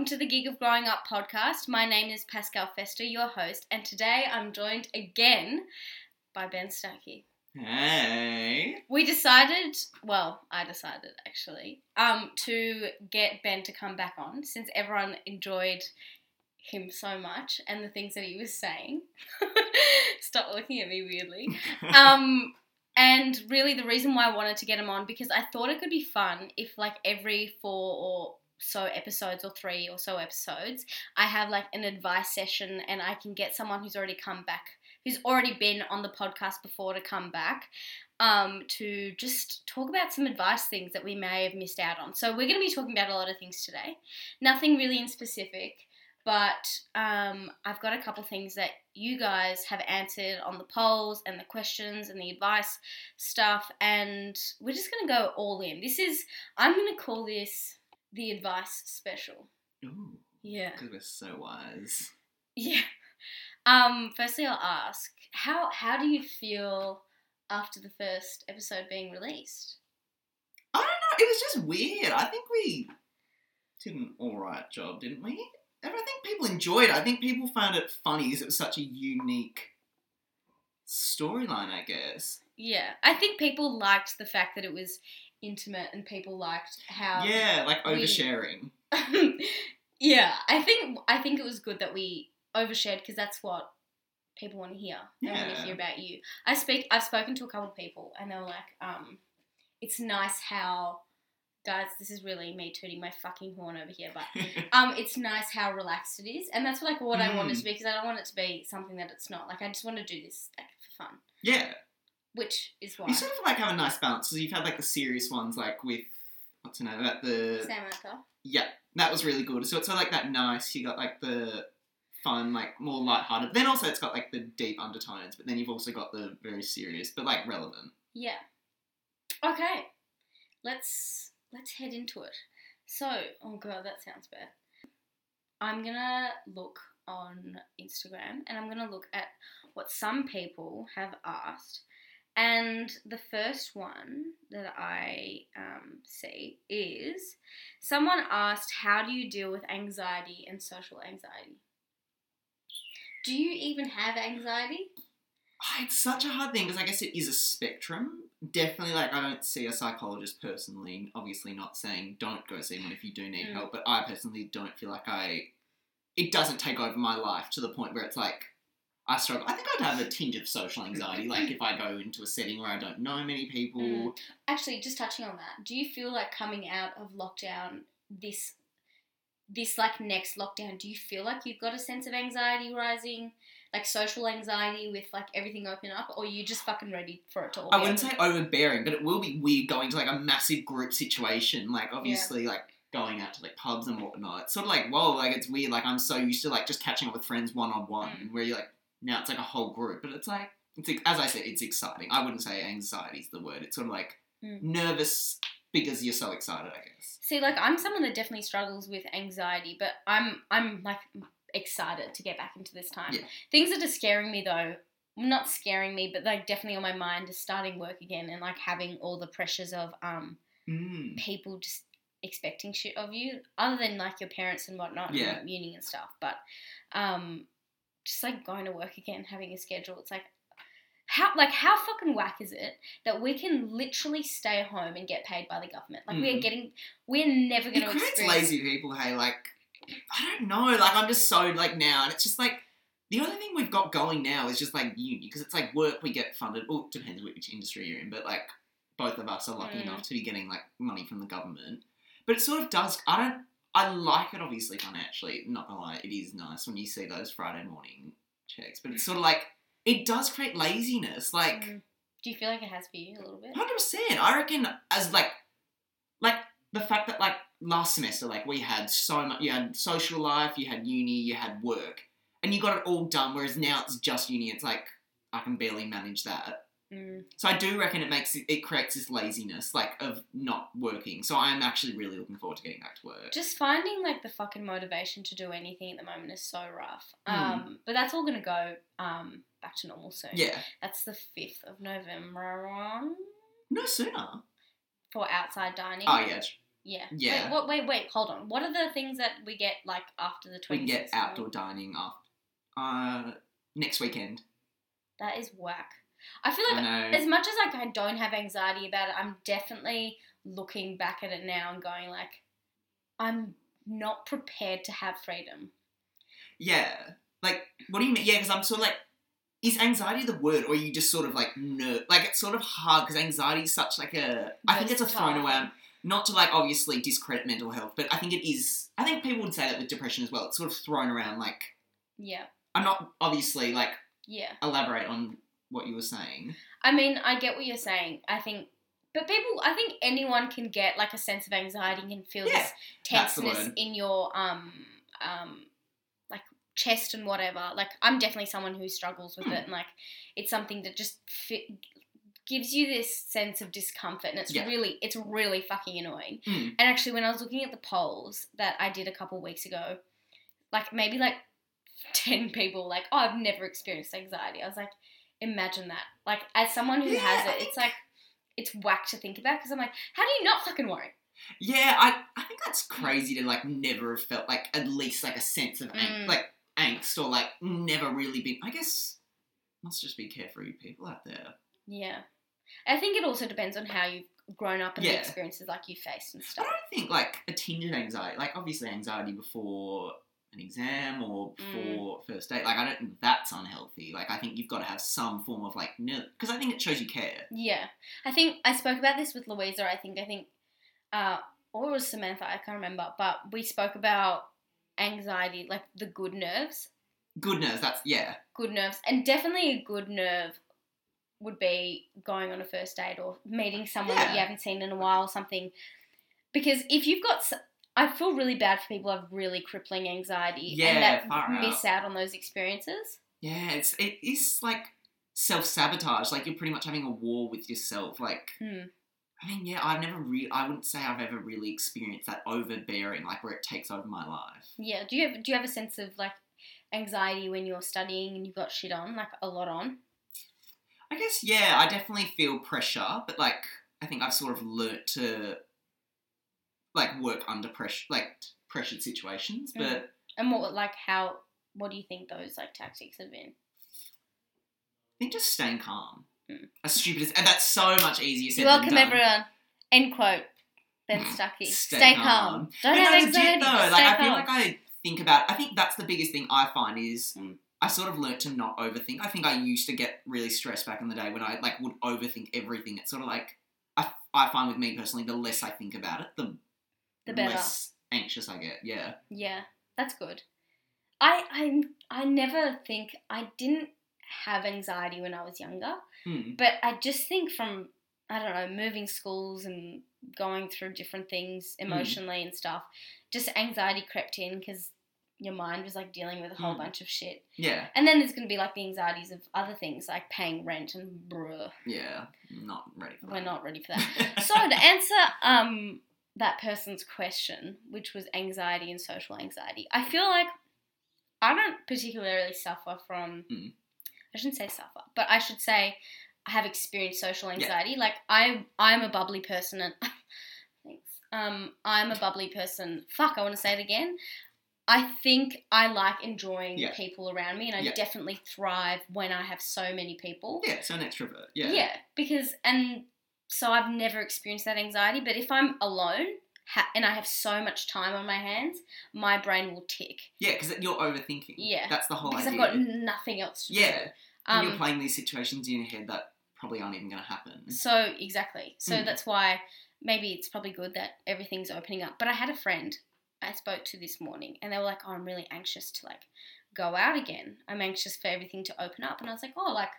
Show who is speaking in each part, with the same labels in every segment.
Speaker 1: Welcome to the Gig of Growing Up podcast. My name is Pascal Fester, your host, and today I'm joined again by Ben Stuckey.
Speaker 2: Hey.
Speaker 1: We decided, well, I decided actually, um, to get Ben to come back on since everyone enjoyed him so much and the things that he was saying. Stop looking at me weirdly. Um, and really, the reason why I wanted to get him on because I thought it could be fun if, like, every four or so episodes or three or so episodes, I have like an advice session and I can get someone who's already come back, who's already been on the podcast before to come back um, to just talk about some advice things that we may have missed out on. So we're going to be talking about a lot of things today. Nothing really in specific, but um, I've got a couple things that you guys have answered on the polls and the questions and the advice stuff, and we're just going to go all in. This is, I'm going to call this the advice special.
Speaker 2: Ooh,
Speaker 1: Yeah.
Speaker 2: because we're so wise.
Speaker 1: Yeah. Um, firstly, I'll ask how how do you feel after the first episode being released?
Speaker 2: I don't know. It was just weird. I think we did an all right job, didn't we? And I think people enjoyed it. I think people found it funny because it was such a unique storyline. I guess.
Speaker 1: Yeah, I think people liked the fact that it was intimate, and people liked how.
Speaker 2: yeah, like
Speaker 1: we-
Speaker 2: oversharing.
Speaker 1: yeah, I think I think it was good that we overshared because that's what people want to hear. They want to hear about you. I speak. I've spoken to a couple of people, and they were like, um, "It's nice how." Guys, this is really me tooting my fucking horn over here, but um, it's nice how relaxed it is, and that's like what I want it to
Speaker 2: Mm.
Speaker 1: be because I don't want it to be something that it's not. Like I just want to do this like for fun,
Speaker 2: yeah,
Speaker 1: which is why
Speaker 2: you sort of like have a nice balance. So you've had like the serious ones, like with what's her name, at the
Speaker 1: Samantha.
Speaker 2: Yeah, that was really good. So it's sort of like that nice. You got like the fun, like more lighthearted. Then also it's got like the deep undertones, but then you've also got the very serious, but like relevant.
Speaker 1: Yeah. Okay. Let's let's head into it. So, oh god, that sounds bad. I'm gonna look on Instagram and I'm gonna look at what some people have asked. And the first one that I um, see is someone asked, How do you deal with anxiety and social anxiety? Do you even have anxiety?
Speaker 2: Ah, It's such a hard thing because I guess it is a spectrum. Definitely, like I don't see a psychologist personally. Obviously, not saying don't go see one if you do need
Speaker 1: Mm.
Speaker 2: help, but I personally don't feel like I. It doesn't take over my life to the point where it's like I struggle. I think I'd have a tinge of social anxiety, like if I go into a setting where I don't know many people.
Speaker 1: Mm. Actually, just touching on that, do you feel like coming out of lockdown this this like next lockdown, do you feel like you've got a sense of anxiety rising, like social anxiety with like everything open up, or you just fucking ready for it to all?
Speaker 2: I wouldn't
Speaker 1: over?
Speaker 2: say overbearing, but it will be weird going to like a massive group situation. Like obviously, like going out to like pubs and whatnot. It's sort of like whoa, like it's weird. Like I'm so used to like just catching up with friends one on one, where you're like now it's like a whole group. But it's like it's as I said, it's exciting. I wouldn't say anxiety is the word. It's sort of like
Speaker 1: Mm.
Speaker 2: nervous because you're so excited. I guess.
Speaker 1: See, like I'm someone that definitely struggles with anxiety, but I'm I'm like excited to get back into this time.
Speaker 2: Yeah.
Speaker 1: Things that are scaring me though, not scaring me, but like definitely on my mind is starting work again and like having all the pressures of um
Speaker 2: Mm.
Speaker 1: people just expecting shit of you, other than like your parents and whatnot,
Speaker 2: Yeah.
Speaker 1: and uni and stuff. But um, just like going to work again, having a schedule. It's like how like how fucking whack is it that we can literally stay home and get paid by the government? Like
Speaker 2: Mm.
Speaker 1: getting, we're never going to experience.
Speaker 2: lazy people. Hey, like I don't know. Like I'm just so like now, and it's just like the only thing we've got going now is just like uni because it's like work we get funded. Well, it depends which industry you're in, but like both of us are lucky
Speaker 1: Mm.
Speaker 2: enough to be getting like money from the government. But it sort of does. I don't. I like it obviously financially. Not gonna lie, it is nice when you see those Friday morning checks. But it's sort of like it does create laziness. Like.
Speaker 1: Mm. Do you feel like it has for you a little bit?
Speaker 2: Hundred percent. I reckon as like, like the fact that like last semester, like we had so much. You had social life, you had uni, you had work, and you got it all done. Whereas now it's just uni. It's like I can barely manage that.
Speaker 1: Mm.
Speaker 2: So I do reckon it makes it, it creates this laziness, like of not working. So I am actually really looking forward to getting back to work.
Speaker 1: Just finding like the fucking motivation to do anything at the moment is so rough.
Speaker 2: Mm.
Speaker 1: Um, but that's all gonna go um back to normal soon.
Speaker 2: Yeah,
Speaker 1: That's the fifth of November
Speaker 2: no sooner.
Speaker 1: for outside dining.
Speaker 2: Oh yeah,
Speaker 1: Yeah.
Speaker 2: Yeah.
Speaker 1: Wait, what, wait, wait, hold on. What are the things that we get like after the 26th?
Speaker 2: We can get outdoor dining after uh, next weekend.
Speaker 1: That is whack. I feel like
Speaker 2: know.
Speaker 1: as much as like I don't have anxiety about it, I'm definitely looking back at it now and going like, I'm not prepared to have freedom.
Speaker 2: Yeah. Like, what do you mean? Yeah, because I'm sort of like, is anxiety the word, or are you just sort of like ner- Like, it's sort of hard because anxiety is such like a. I think it's a thrown around. Not to like obviously discredit mental health, but I think it is. I think people would say that with depression as well. It's sort of thrown around. Like,
Speaker 1: Yeah,
Speaker 2: I'm not obviously like
Speaker 1: yeah.
Speaker 2: elaborate on what you were saying.
Speaker 1: I mean, I get what you're saying. I think, but people, I think anyone can get like a sense of anxiety and can feel
Speaker 2: Yeah,
Speaker 1: this tenseness in your um um like chest and whatever. Like I'm definitely someone who struggles with
Speaker 2: Hmm.
Speaker 1: it, and like it's something that just fit, gives you this sense of discomfort, and it's
Speaker 2: Yeah.
Speaker 1: really it's really fucking annoying.
Speaker 2: Mm.
Speaker 1: And actually, when I was looking at the polls that I did a couple weeks ago, like maybe like ten people like, oh, I've never experienced anxiety. I was like, imagine that. Like as someone who
Speaker 2: Yeah,
Speaker 1: has it, it's like it's whack to think about because I'm like, how do you not fucking worry?
Speaker 2: Yeah, I, I think that's crazy to like never have felt like at least like a sense of ang-
Speaker 1: Mm.
Speaker 2: like angst or like never really been. I guess must just be carefree people out there.
Speaker 1: Yeah. I think it also depends on how you've grown up and the experiences like you faced and stuff.
Speaker 2: I don't think like a tinge of anxiety, like obviously anxiety before an exam or
Speaker 1: Mm.
Speaker 2: first date. Like I don't think that's unhealthy. Like I think you've got to have some form of like because I think it shows you care.
Speaker 1: Yeah. I think I spoke about this with Louisa, I think. I think, uh, or it was Samantha, I can't remember, but we spoke about anxiety, like the good nerves.
Speaker 2: Good nerves. That's yeah.
Speaker 1: Good nerves. And definitely a good nerve would be going on a first date or meeting someone that you haven't seen in a while or something. Because if you've got. I feel really bad for people who have really crippling anxiety
Speaker 2: Yeah,
Speaker 1: and that miss out on those experiences.
Speaker 2: Yeah, it's it is like self sabotage. Like you're pretty much having a war with yourself. Like
Speaker 1: Hmm.
Speaker 2: I mean, yeah, I've never really. I wouldn't say I've ever really experienced that overbearing, like where it takes over my life.
Speaker 1: Yeah. Do you have do you have a sense of like anxiety when you're studying and you've got shit on, like a lot on?
Speaker 2: I guess yeah, I definitely feel pressure, but like I think I've sort of learnt to like work under pressure, like pressured situations.
Speaker 1: Mm.
Speaker 2: But
Speaker 1: And what like how what do you think those like tactics have been?
Speaker 2: I think just staying calm.
Speaker 1: Mm.
Speaker 2: As stupid as and that's so much easier said
Speaker 1: welcome
Speaker 2: than done.
Speaker 1: everyone. End quote. Ben Stuckey.
Speaker 2: Stay
Speaker 1: Stay,
Speaker 2: calm.
Speaker 1: calm. Don't
Speaker 2: But
Speaker 1: have
Speaker 2: no, legit though. Like I feel
Speaker 1: calm.
Speaker 2: like I think about. I think that's the biggest thing I find is
Speaker 1: Mm.
Speaker 2: I sort of learnt to not overthink. I think I used to get really stressed back in the day when I like would overthink everything. It's sort of like I, I find with me personally, the less I think about it, the
Speaker 1: The better.
Speaker 2: less anxious I get. Yeah.
Speaker 1: Yeah, that's good. I I I never think I didn't have anxiety when I was younger,
Speaker 2: Hmm.
Speaker 1: but I just think from I don't know moving schools and going through different things
Speaker 2: Hmm.
Speaker 1: emotionally and stuff, just anxiety crept in because your mind was like dealing with a whole
Speaker 2: Mm.
Speaker 1: bunch of shit.
Speaker 2: Yeah.
Speaker 1: And then there's gonna be like the anxieties of other things like paying rent and bruh,
Speaker 2: Yeah. Not ready for that.
Speaker 1: we're not ready for that. so to answer um that person's question, which was anxiety and social anxiety, I feel like I don't particularly suffer from.
Speaker 2: Mm.
Speaker 1: I shouldn't say suffer, but I should say I have experienced social anxiety. Like I, I'm a bubbly person, and thanks. Um, I'm a bubbly person. Fuck, I want to say it again. I think I like enjoying
Speaker 2: Yeah.
Speaker 1: people around me, and I
Speaker 2: Yeah.
Speaker 1: definitely thrive when I have so many people.
Speaker 2: yeah. So an extrovert. Yeah.
Speaker 1: Yeah, because and so I've never experienced that anxiety. But if I'm alone ha- and I have so much time on my hands, my brain will tick
Speaker 2: Yeah. Because you're overthinking.
Speaker 1: Yeah.
Speaker 2: That's the whole
Speaker 1: because
Speaker 2: idea.
Speaker 1: I've got nothing else to
Speaker 2: Yeah.
Speaker 1: do.
Speaker 2: and you're
Speaker 1: Um,
Speaker 2: playing these situations in your head that probably aren't even going to happen.
Speaker 1: so exactly. So
Speaker 2: Mm.
Speaker 1: that's why maybe it's probably good that everything's opening up. But I had a friend I spoke to this morning, and they were like, "Oh, I'm really anxious to like go out again. I'm anxious for everything to open up." And I was like, "Oh, like."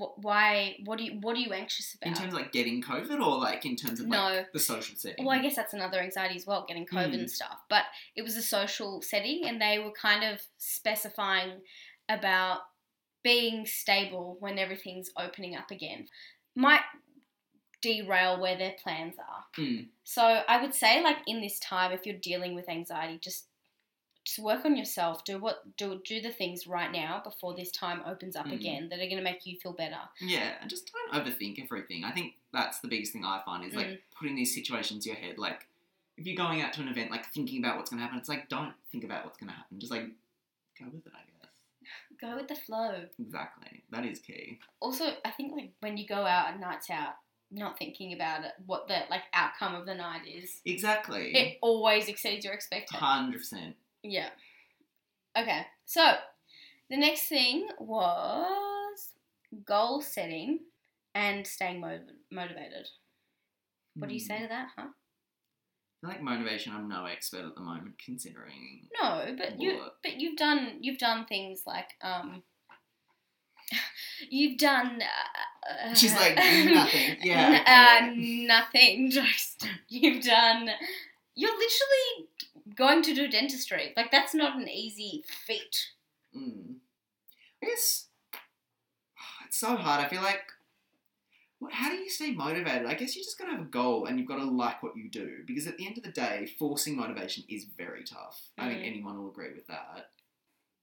Speaker 1: Wh- Why? What do you? What are you anxious about?
Speaker 2: In terms of like getting COVID or like in terms of like
Speaker 1: No.
Speaker 2: the social setting?
Speaker 1: Well, I guess that's another anxiety as well, getting COVID
Speaker 2: Mm.
Speaker 1: and stuff. But it was a social setting, and they were kind of specifying about being stable when everything's opening up again. Might derail where their plans are.
Speaker 2: Mm.
Speaker 1: So I would say, like in this time, if you're dealing with anxiety, just just work on yourself. Do what do do the things right now before this time opens up
Speaker 2: Mm.
Speaker 1: again that are going to make you feel better.
Speaker 2: Yeah, and just don't overthink everything. I think that's the biggest thing I find is like
Speaker 1: Mm.
Speaker 2: putting these situations in your head. Like if you're going out to an event, like thinking about what's gonna happen, it's like don't think about what's gonna happen. Just like go with it, I guess.
Speaker 1: Go with the flow.
Speaker 2: Exactly. That is key.
Speaker 1: Also, I think like when you go out and nights out, not thinking about it, what the like outcome of the night is,
Speaker 2: Exactly.
Speaker 1: it always exceeds your expectations.
Speaker 2: Hundred percent.
Speaker 1: Yeah. Okay, so the next thing was goal setting and staying motiv- motivated. What do you
Speaker 2: Hmm.
Speaker 1: say to that, huh?
Speaker 2: I feel like motivation. I'm no expert at the moment, considering.
Speaker 1: No, but you but you've done you've done things like um you've done uh,
Speaker 2: She's like, nothing. Yeah,
Speaker 1: uh, nothing just you've done you're literally going to do dentistry like that's not an easy feat
Speaker 2: Mm. I guess it's so hard. I feel like, what? How do you stay motivated? I guess you just gotta have a goal and you've got to like what you do because at the end of the day, forcing motivation is very tough. I think
Speaker 1: Mhm.
Speaker 2: anyone will agree with that.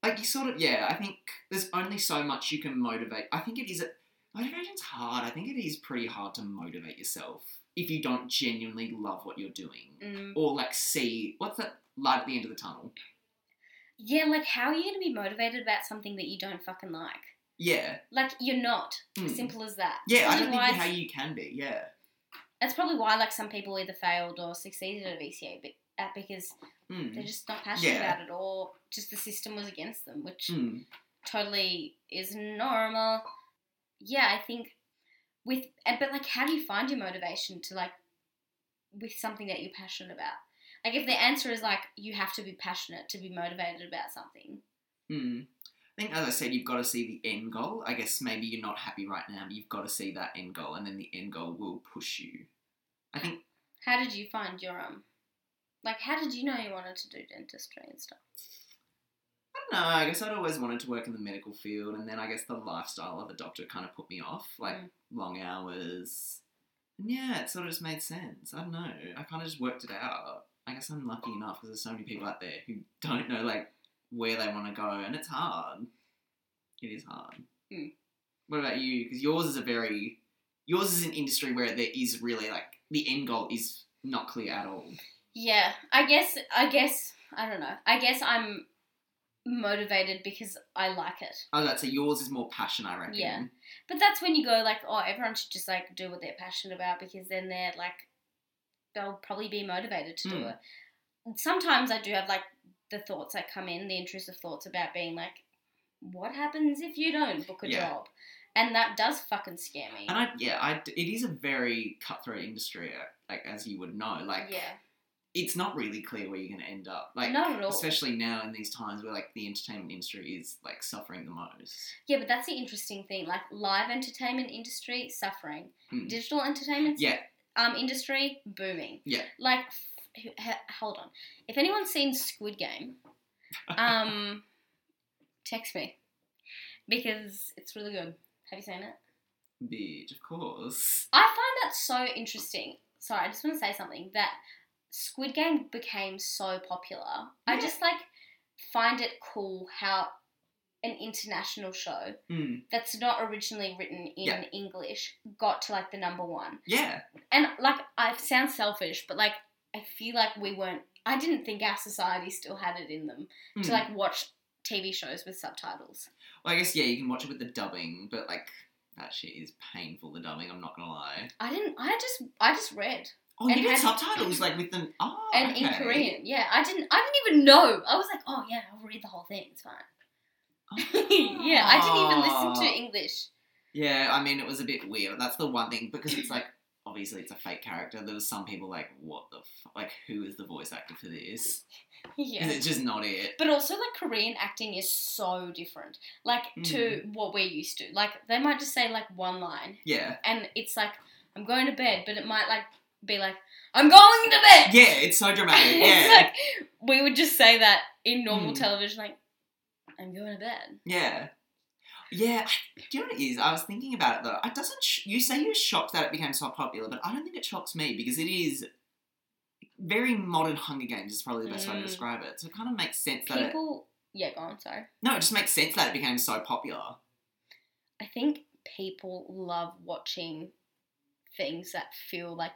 Speaker 2: Like you sort of, yeah. I think there's only so much you can motivate. I think it is. A, motivation's hard. I think it is pretty hard to motivate yourself if you don't genuinely love what you're doing
Speaker 1: mm.
Speaker 2: or like see what's that light at the end of the tunnel.
Speaker 1: yeah like how are you going to be motivated about something that you don't fucking like
Speaker 2: Yeah.
Speaker 1: like you're not
Speaker 2: Mm.
Speaker 1: simple as that
Speaker 2: Yeah, I don't think how you can be. Yeah.
Speaker 1: that's probably why like some people either failed or succeeded at VCA at because
Speaker 2: Mm.
Speaker 1: they're just not passionate
Speaker 2: Yeah.
Speaker 1: about it or just the system was against them which
Speaker 2: Mm.
Speaker 1: totally is normal yeah i think with and- but like how do you find your motivation to like with something that you're passionate about like if the answer is like you have to be passionate to be motivated about something
Speaker 2: Mm. I think, as I said, you've got to see the end goal. I guess maybe you're not happy right now, but you've got to see that end goal, and then the end goal will push you. I think,
Speaker 1: how did you find your um like how did you know you wanted to do dentistry and stuff
Speaker 2: know, I guess I'd always wanted to work in the medical field, and then I guess the lifestyle of a doctor kind of put me off, like
Speaker 1: Mm.
Speaker 2: long hours. And yeah, it sort of just made sense. I don't know. I kind of just worked it out. I guess I'm lucky enough because there's so many people out there who don't know, like, where they want to go, and it's hard. It is hard.
Speaker 1: Mm.
Speaker 2: What about you? Because yours is a very yours is an industry where there is really like the end goal is not clear at all.
Speaker 1: Yeah, I guess I guess I don't know. I guess I'm motivated because I like it.
Speaker 2: Oh, that's a yours is more passion, I reckon.
Speaker 1: Yeah. But that's when you go like, oh, everyone should just like do what they're passionate about because then they're like they'll probably be motivated to do
Speaker 2: Hmm.
Speaker 1: it. Sometimes I do have like the thoughts that come in, the intrusive thoughts about being like, what happens if you don't book a
Speaker 2: Yeah.
Speaker 1: job? And that does fucking scare me.
Speaker 2: And I yeah, I it is a very cutthroat industry, uh, like as you would know. Like
Speaker 1: yeah,
Speaker 2: it's not really clear where you're going to end up. Like
Speaker 1: not at all.
Speaker 2: especially now in these times where like the entertainment industry is like suffering the most.
Speaker 1: Yeah, but that's the interesting thing. Like live entertainment industry suffering,
Speaker 2: Hmm.
Speaker 1: digital entertainment
Speaker 2: Yeah,
Speaker 1: um industry booming.
Speaker 2: Yeah.
Speaker 1: Like, f- h- h- hold on. If anyone's seen Squid Game, um, text me because it's really good. Have you seen it?
Speaker 2: bitch, of course.
Speaker 1: I find that so interesting. Sorry, I just want to say something that Squid Game became so popular. I just like find it cool how an international show
Speaker 2: Mm.
Speaker 1: that's not originally written in
Speaker 2: Yeah.
Speaker 1: English got to like the number one.
Speaker 2: Yeah,
Speaker 1: And like I sound selfish, but like I feel like we weren't I didn't think our society still had it in them
Speaker 2: Mm.
Speaker 1: to like watch TV shows with subtitles.
Speaker 2: Well, I guess yeah, you can watch it with the dubbing, but like that shit is painful. The dubbing, I'm not gonna lie.
Speaker 1: I didn't I just I just read.
Speaker 2: Oh,
Speaker 1: And
Speaker 2: you did subtitles like with them. Oh,
Speaker 1: And in. Korean. Yeah, I didn't I didn't even know. I was like, "Oh yeah, I'll read the whole thing. It's fine." yeah, I didn't even listen to
Speaker 2: Ah.
Speaker 1: English.
Speaker 2: Yeah, I mean, it was a bit weird. That's the one thing because it's like obviously it's a fake character. There was some people like, what the f- like, who is the voice actor for this?
Speaker 1: Yeah.
Speaker 2: And it's just not it.
Speaker 1: But also, like Korean acting is so different, like to what we're used to. Like they might just say like one line,
Speaker 2: Yeah,
Speaker 1: and it's like I'm going to bed, but it might like be like I'm going to bed.
Speaker 2: yeah, it's so dramatic. Yeah,
Speaker 1: like we would just say that in normal
Speaker 2: Mm.
Speaker 1: television, like I'm going to bed.
Speaker 2: yeah, yeah. I- Do you know what it is? I was thinking about it though. It doesn't. Sh- you say you're shocked that it became so popular, but I don't think it shocks me because it is very modern Hunger Games is probably the best way to
Speaker 1: Mm.
Speaker 2: describe it. So it kind of makes sense that it,
Speaker 1: People, yeah, go on. Sorry.
Speaker 2: no, it just makes sense that it became so popular.
Speaker 1: I think people love watching things that feel like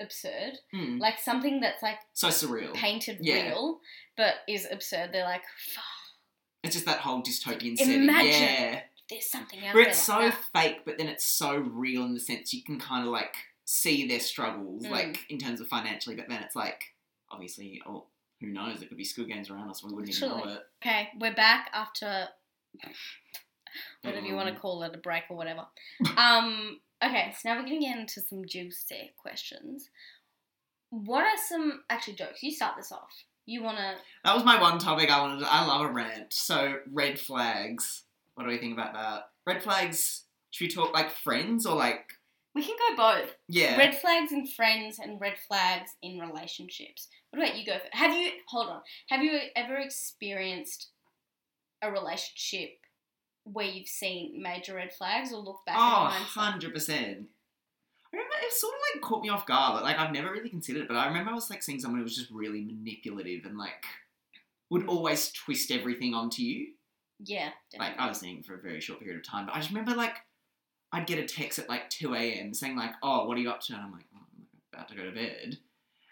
Speaker 1: absurd,
Speaker 2: Mm.
Speaker 1: like something that's like
Speaker 2: So surreal.
Speaker 1: painted
Speaker 2: Yeah.
Speaker 1: real but is absurd. They're like, "Fuck,
Speaker 2: It's just that whole dystopian setting.
Speaker 1: Imagine
Speaker 2: Yeah.
Speaker 1: there's something out
Speaker 2: Where
Speaker 1: there
Speaker 2: it's
Speaker 1: like
Speaker 2: so
Speaker 1: that."
Speaker 2: fake, but then it's so real in the sense you can kind of like see their struggles,
Speaker 1: Mm.
Speaker 2: like in terms of financially, but then it's like, obviously, oh, who knows? It could be school Games around us we wouldn't even know it.
Speaker 1: Okay, we're back after whatever you want to call it, a break or whatever. um, okay, so now we're going to get into some juicy questions. What are some actually jokes? You start this off. You want to?
Speaker 2: That was my one topic I wanted. To, I love a rant. So red flags. What do we think about that? Red flags. Should we talk like friends or like
Speaker 1: We can go both.
Speaker 2: yeah?
Speaker 1: Red flags in friends and red flags in relationships. What about you go? For, have you hold on? Have you ever experienced a relationship where you've seen major red flags or look back
Speaker 2: Oh,
Speaker 1: at
Speaker 2: 100%. I remember it sort of like caught me off guard. Like I've never really considered it, but I remember I was like seeing someone who was just really manipulative and like would mm. always twist everything onto you.
Speaker 1: Yeah, definitely. Like.
Speaker 2: I was seeing for a very short period of time, but I just remember like I'd get a text at like 2 a.m. saying like, "Oh, what are you up to?" And I'm like, oh, "I'm about to go to bed."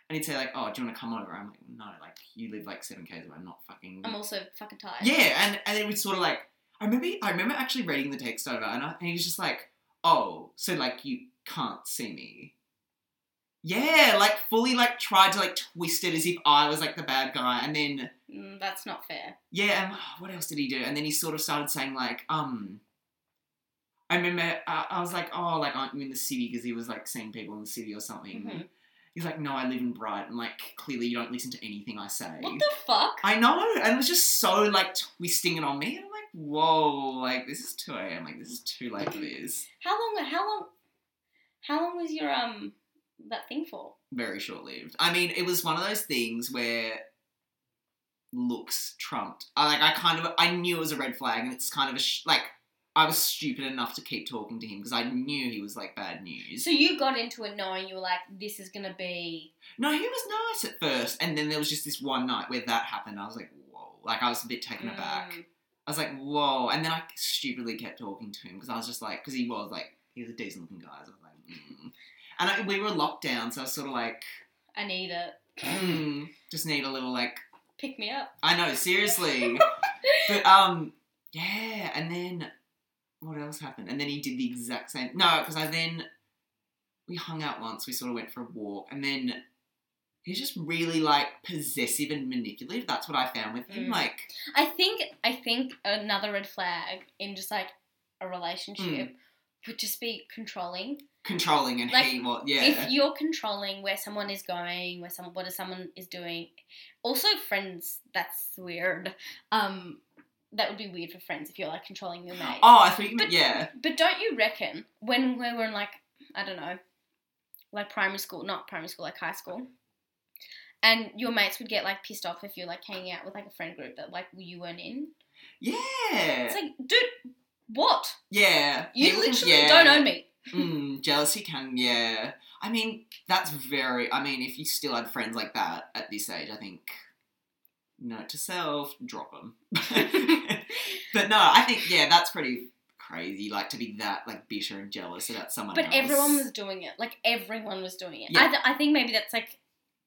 Speaker 2: And he'd say like, "Oh, do you want to come over?" I'm like, "No, like you live like seven k's away. I'm not fucking."
Speaker 1: I'm also fucking tired.
Speaker 2: Yeah, and and it would sort of like I remember I remember actually reading the text over, and, I, and he was just like, "Oh, so like you can't see me." Yeah, like fully like tried to like twist it as if I was like the bad guy, and then
Speaker 1: Mm, that's not fair.
Speaker 2: yeah, and what else did he do? And then he sort of started saying like, um. I remember uh, I was like, oh, like aren't you in the city? Because he was like seeing people in the city or something.
Speaker 1: Mhm.
Speaker 2: He's like, no, I live in Brighton. Like clearly you don't listen to anything I say.
Speaker 1: What the fuck?
Speaker 2: I know, and it was just so like twisting it on me. And I'm like, whoa, like this is 2 a.m. Like this is too late for this.
Speaker 1: How long? How long? How long was your um that thing for?
Speaker 2: Very short lived. I mean, it was one of those things where looks trumped. I like, I kind of, I knew it was a red flag, and it's kind of a sh- like. I was stupid enough to keep talking to him because I knew he was like bad news.
Speaker 1: So you got into it knowing you were like, this is gonna be.
Speaker 2: No, he was nice at first, and then there was just this one night where that happened. I was like, whoa, like I was a bit taken aback. I was like, whoa. And then I stupidly kept talking to him because I was just like, because he was like, he was a decent looking guy. So I was like, mm. And I, we were locked down, so I was sort of like,
Speaker 1: I need it.
Speaker 2: mm, just need a little like,
Speaker 1: Pick me up.
Speaker 2: I know, seriously. but um, yeah. And then what else happened? And then he did the exact same. No, because I then we hung out once. We sort of went for a walk, and then he's just really like possessive and manipulative. That's what I found with him.
Speaker 1: Mm.
Speaker 2: Like,
Speaker 1: I think I think another red flag in just like a
Speaker 2: Mm.
Speaker 1: relationship would just be controlling.
Speaker 2: controlling and
Speaker 1: Like,
Speaker 2: he what? Yeah.
Speaker 1: If you're controlling where someone is going, where someone what is someone is doing, also friends, that's weird. Um, that would be weird for friends if you're like controlling your mate.
Speaker 2: Oh, I think
Speaker 1: But-
Speaker 2: yeah.
Speaker 1: But don't you reckon when we were in like I don't know, like primary school, not primary school, like high school, and your mates would get like pissed off if you're like hanging out with like a friend group that like you weren't in.
Speaker 2: Yeah.
Speaker 1: It's like, dude, what?
Speaker 2: yeah.
Speaker 1: You
Speaker 2: He-
Speaker 1: literally
Speaker 2: yeah.
Speaker 1: don't own me.
Speaker 2: Mm, jealousy can, yeah. I mean, that's very. I mean, if you still had friends like that at this age, I think. Note to self: drop them. but no, I think yeah, that's pretty crazy. Like to be that like bitter and jealous about someone.
Speaker 1: But
Speaker 2: else.
Speaker 1: everyone was doing it. Like everyone was doing it.
Speaker 2: Yeah.
Speaker 1: I, th- I think maybe that's like.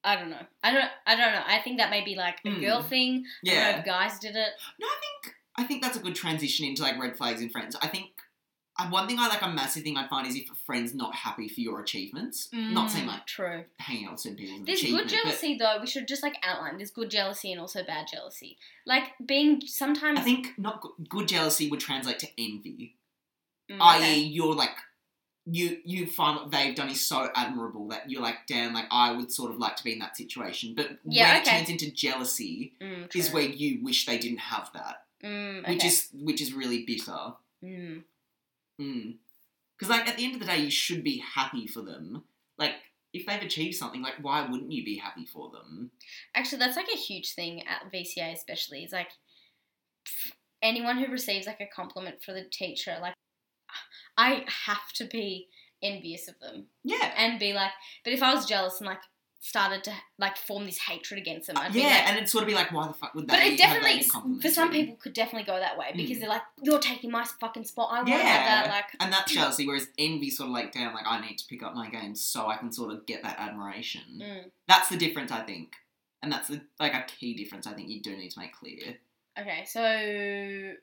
Speaker 1: I don't know. I don't. I don't know. I think that may be like a
Speaker 2: Mm.
Speaker 1: girl thing. I don't know
Speaker 2: Yeah.
Speaker 1: if guys did it.
Speaker 2: No, I think I think that's a good transition into like red flags in friends. I think uh, one thing I like a massive thing I find is if a friend's not happy for your achievements. Not saying
Speaker 1: Mm,
Speaker 2: like
Speaker 1: true.
Speaker 2: hanging out with certain people
Speaker 1: There's good jealousy though. We should just like outline. There's good jealousy and also bad jealousy. Like being sometimes.
Speaker 2: I think not good, good jealousy would translate to envy,
Speaker 1: Mm,
Speaker 2: i.e.,
Speaker 1: okay.
Speaker 2: you're like. You you find what they've done is so admirable that you're like, damn, like I would sort of like to be in that situation. But
Speaker 1: Yeah,
Speaker 2: when
Speaker 1: okay.
Speaker 2: it turns into jealousy,
Speaker 1: Mm,
Speaker 2: is where you wish they didn't have that,
Speaker 1: Mm,
Speaker 2: which is which is really bitter.
Speaker 1: Mm.
Speaker 2: Because, like, at the end of the day, you should be happy for them. Like, if they've achieved something, like, why wouldn't you be happy for them?
Speaker 1: Actually, that's like a huge thing at VCA, especially. Is like anyone who receives like a compliment for the teacher, like I have to be envious of them
Speaker 2: Yeah.
Speaker 1: and be like. But if I was jealous and like started to like form this hatred against them. I'd be
Speaker 2: yeah,
Speaker 1: like-
Speaker 2: and it'd sort of be like, why the fuck would they?
Speaker 1: but it definitely, for some people, could definitely go that way because
Speaker 2: Mm.
Speaker 1: they're like, "You're taking my fucking spot. I want
Speaker 2: Yeah.
Speaker 1: that." Like,
Speaker 2: and that's jealousy. Whereas envy sort of like, damn, like I need to pick up my game so I can sort of get that admiration.
Speaker 1: mm,
Speaker 2: That's the difference, I think, and that's the, like a key difference. I think you do need to make clear.
Speaker 1: okay, so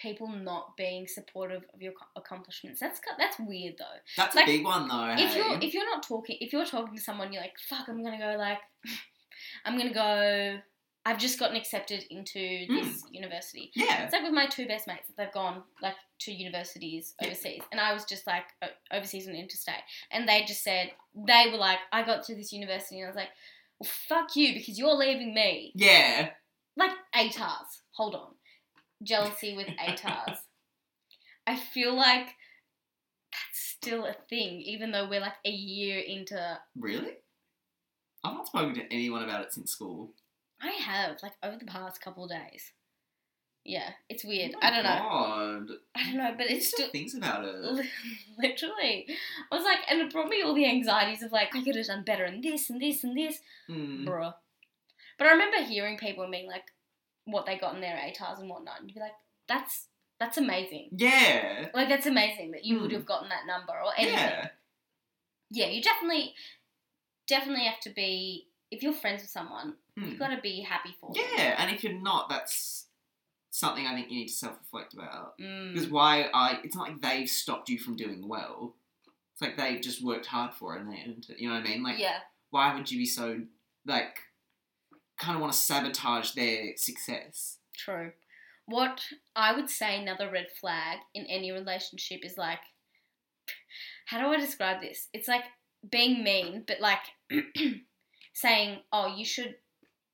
Speaker 1: people not being supportive of your accomplishments. That's that's weird though.
Speaker 2: That's
Speaker 1: Like,
Speaker 2: a big one though.
Speaker 1: if
Speaker 2: hey?
Speaker 1: you're if you're not talking if you're talking to someone you're like fuck i'm gonna go like i'm gonna go i've just gotten accepted into hmm. this university
Speaker 2: yeah,
Speaker 1: it's like with my two best mates that they've gone like to universities
Speaker 2: Yeah.
Speaker 1: overseas and i was just like o- overseas and interstate and they just said they were like i got to this university and i was like well, fuck you because you're leaving me
Speaker 2: yeah,
Speaker 1: like ATARs. Hold on. Jealousy with ATARs. I feel like that's still a thing, even though we're like a year into.
Speaker 2: really. I've not spoken to anyone about it since school.
Speaker 1: I have, like, over the past couple of days. Yeah, it's weird.
Speaker 2: Oh
Speaker 1: I don't know. I don't know, but
Speaker 2: Who
Speaker 1: it's still
Speaker 2: thinks about it.
Speaker 1: Literally. I was like, and it brought me all the anxieties of like, I could have done better in this and this and this.
Speaker 2: Hmm.
Speaker 1: Bruh. But I remember hearing people and being like, what they got in their ATARs and whatnot. And you'd be like, that's that's amazing.
Speaker 2: Yeah,
Speaker 1: Like that's amazing that you would
Speaker 2: Hmm.
Speaker 1: have gotten that number or anything.
Speaker 2: yeah,
Speaker 1: Yeah, you definitely definitely have to be if you're friends with someone,
Speaker 2: Hmm.
Speaker 1: you've got to be happy for them.
Speaker 2: yeah. And if you're not, that's something I think you need to self-reflect about.
Speaker 1: Mm.
Speaker 2: Because why I it's not like they've stopped you from doing well. It's like they've just worked hard for it and they earned it. You know what I mean? Like
Speaker 1: yeah.
Speaker 2: why would you be so like kind of want to sabotage their success?
Speaker 1: True. What I would say another red flag in any relationship is like how do I describe this? It's like being mean, but like saying, "Oh, you should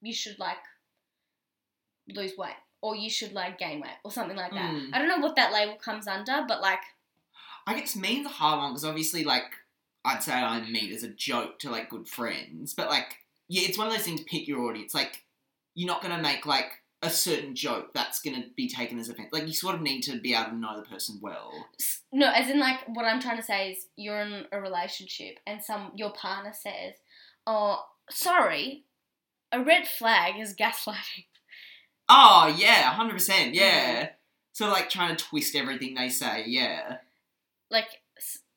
Speaker 1: you should like lose weight or you should like gain weight or something like that."
Speaker 2: Mm.
Speaker 1: I don't know what that label comes under, but like
Speaker 2: I guess mean's a hard one because obviously like I'd say I'm mean as a joke to like good friends, but like yeah, it's one of those things. Pick your audience. Like you're not gonna make like a certain joke that's gonna be taken as offense. Like you sort of need to be able to know the person well.
Speaker 1: no, as in like what I'm trying to say is you're in a relationship and some your partner says, "Oh, sorry, a red flag is gaslighting."
Speaker 2: Oh yeah, hundred percent. Yeah. So like trying to twist everything they say. Yeah.
Speaker 1: like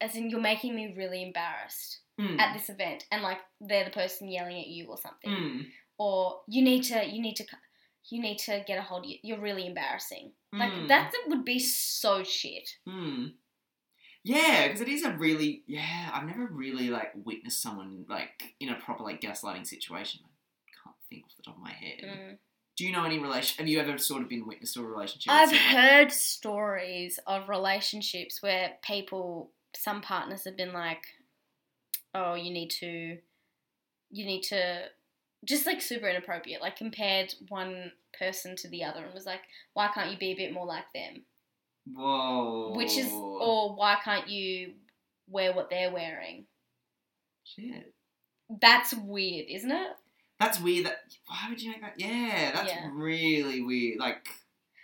Speaker 1: as in you're making me really embarrassed
Speaker 2: Mm.
Speaker 1: at this event and like they're the person yelling at you or something
Speaker 2: Mm.
Speaker 1: or you need to you need to you need to get a hold of you you're really embarrassing like
Speaker 2: Mm.
Speaker 1: that would be so shit
Speaker 2: Hmm. Yeah, because it is a really yeah. I've never really like witnessed someone like in a proper like gaslighting situation. I can't think off the top of my head.
Speaker 1: Mm.
Speaker 2: Do you know any relation? Have you ever sort of been witness to a relationship?
Speaker 1: i've heard stories of relationships where people some partners have been like oh you need to you need to just like super inappropriate like compared one person to the other and was like why can't you be a bit more like them
Speaker 2: Whoa.
Speaker 1: which is or why can't you wear what they're wearing
Speaker 2: shit.
Speaker 1: that's weird isn't it
Speaker 2: That's weird. That why would you make that? Yeah, that's
Speaker 1: Yeah.
Speaker 2: really weird. Like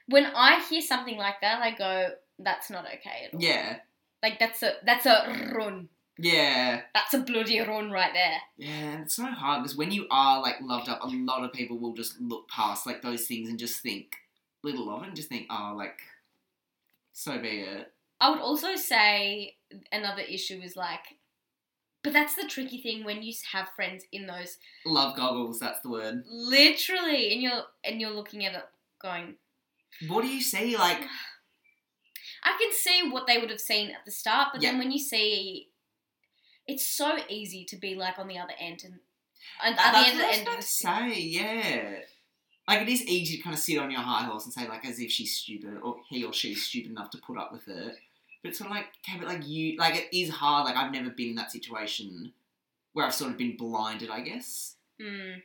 Speaker 1: when i hear something like that i go that's not okay at all
Speaker 2: yeah,
Speaker 1: like that's a that's a run
Speaker 2: yeah,
Speaker 1: that's a bloody run right there
Speaker 2: yeah. It's so hard because when you are like loved up, a lot of people will just look past like those things and just think little of it and just think, oh, like so be it.
Speaker 1: i would also say another issue is like but that's the tricky thing when you have friends in those
Speaker 2: Love goggles, that's the word.
Speaker 1: literally and you're and you're looking at it going
Speaker 2: What do you see? Like,
Speaker 1: I can see what they would have seen at the start, but then when you see, it's so easy to be like on the other end and, and at the end,
Speaker 2: what I was
Speaker 1: end of the
Speaker 2: say, yeah. Like, it is easy to kind of sit on your high horse and say, like, as if she's stupid, or he or she's stupid enough to put up with it. But it's sort of like, okay, but like, you, like, it is hard. Like, I've never been in that situation where I've sort of been blinded, I guess.
Speaker 1: Hmm.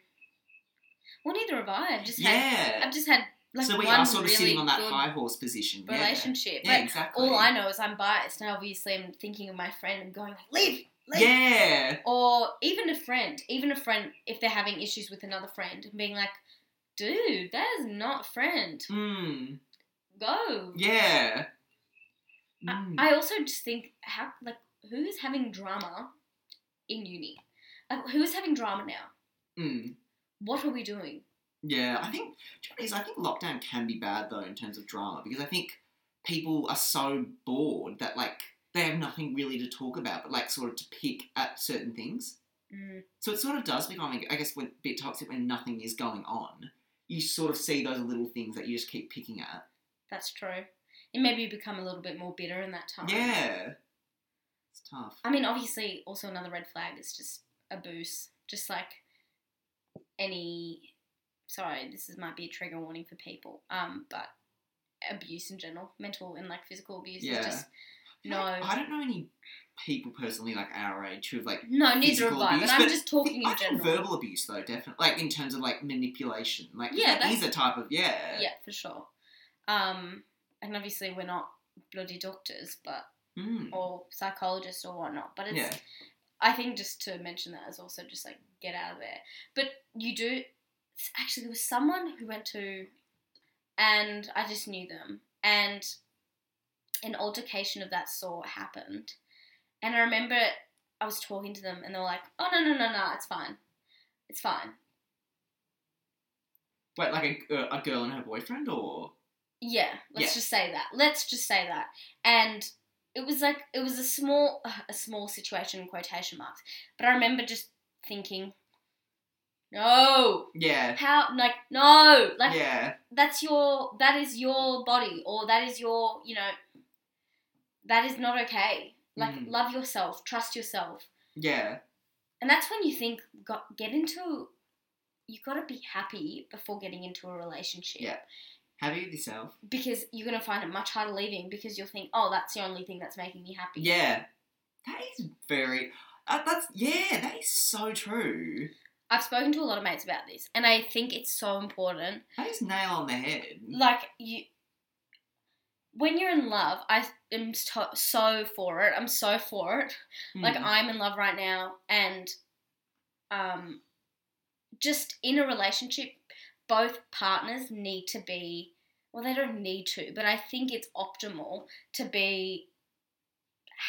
Speaker 1: Well, neither have I. I've just had,
Speaker 2: Yeah.
Speaker 1: I've just had like
Speaker 2: so we
Speaker 1: one
Speaker 2: are sort of
Speaker 1: really
Speaker 2: sitting on that high horse position. Yeah.
Speaker 1: relationship.
Speaker 2: Yeah,
Speaker 1: but
Speaker 2: exactly.
Speaker 1: all I know is I'm biased, and obviously I'm thinking of my friend and going like, leave, leave.
Speaker 2: Yeah.
Speaker 1: Or even a friend, even a friend, if they're having issues with another friend, and being like, dude, that is not a friend.
Speaker 2: Hmm.
Speaker 1: Go.
Speaker 2: Yeah.
Speaker 1: I-
Speaker 2: Mm.
Speaker 1: I also just think how like who's having drama in uni? Like, who's having drama now?
Speaker 2: Mm.
Speaker 1: What are we doing?
Speaker 2: Yeah, I think do you know what it is? I think lockdown can be bad though in terms of drama because I think people are so bored that like they have nothing really to talk about, but like sort of to pick at certain things.
Speaker 1: Mm.
Speaker 2: So it sort of does become, I guess, when, a bit toxic when nothing is going on. You sort of see those little things that you just keep picking at.
Speaker 1: That's true. And maybe you become a little bit more bitter in that time.
Speaker 2: Yeah, it's tough.
Speaker 1: I mean, obviously, also another red flag is just abuse. Just like any. Sorry, this is might be a trigger warning for people. Um, but abuse in general, mental and like physical abuse
Speaker 2: Yeah.
Speaker 1: is just no.
Speaker 2: I don't know any people personally like our age who have like.
Speaker 1: no, neither have I. But I'm just talking
Speaker 2: I
Speaker 1: in general.
Speaker 2: verbal abuse though, definitely, like in terms of like manipulation, like
Speaker 1: Yeah,
Speaker 2: that
Speaker 1: that's-
Speaker 2: a type of yeah.
Speaker 1: Yeah, for sure. Um, and obviously we're not bloody doctors, but
Speaker 2: Mm.
Speaker 1: or psychologists or whatnot. But it's
Speaker 2: Yeah.
Speaker 1: I think just to mention that is also just like get out of there. But you do actually there was someone who went to and I just knew them and an altercation of that sort happened. And I remember I was talking to them and they were like, "Oh no no no no, it's fine, it's fine."
Speaker 2: Wait, like a, a girl and her boyfriend, or
Speaker 1: Yeah, let's
Speaker 2: Yeah.
Speaker 1: just say that. Let's just say that. And it was like it was a small a small situation in quotation marks. But I remember just thinking, no,
Speaker 2: yeah,
Speaker 1: how like no, like
Speaker 2: yeah,
Speaker 1: that's your that is your body or that is your you know that is not okay. Like
Speaker 2: Mhm.
Speaker 1: love yourself, trust yourself,
Speaker 2: yeah,
Speaker 1: and that's when you think got get into. You got to be happy before getting into a relationship.
Speaker 2: Yeah. happy with yourself.
Speaker 1: because you're gonna find it much harder leaving because you'll think, oh, that's the only thing that's making me happy.
Speaker 2: Yeah, that is very. Uh, that's yeah, that is so true.
Speaker 1: I've spoken to a lot of mates about this, and I think it's so important.
Speaker 2: That is nail on the head.
Speaker 1: Like you, when you're in love, I am so, so for it. I'm so for it. Like
Speaker 2: Mm.
Speaker 1: I'm in love right now, and um, just in a relationship, both partners need to be. Well, they don't need to, but I think it's optimal to be